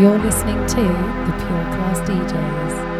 You're listening to the Pure Class DJs.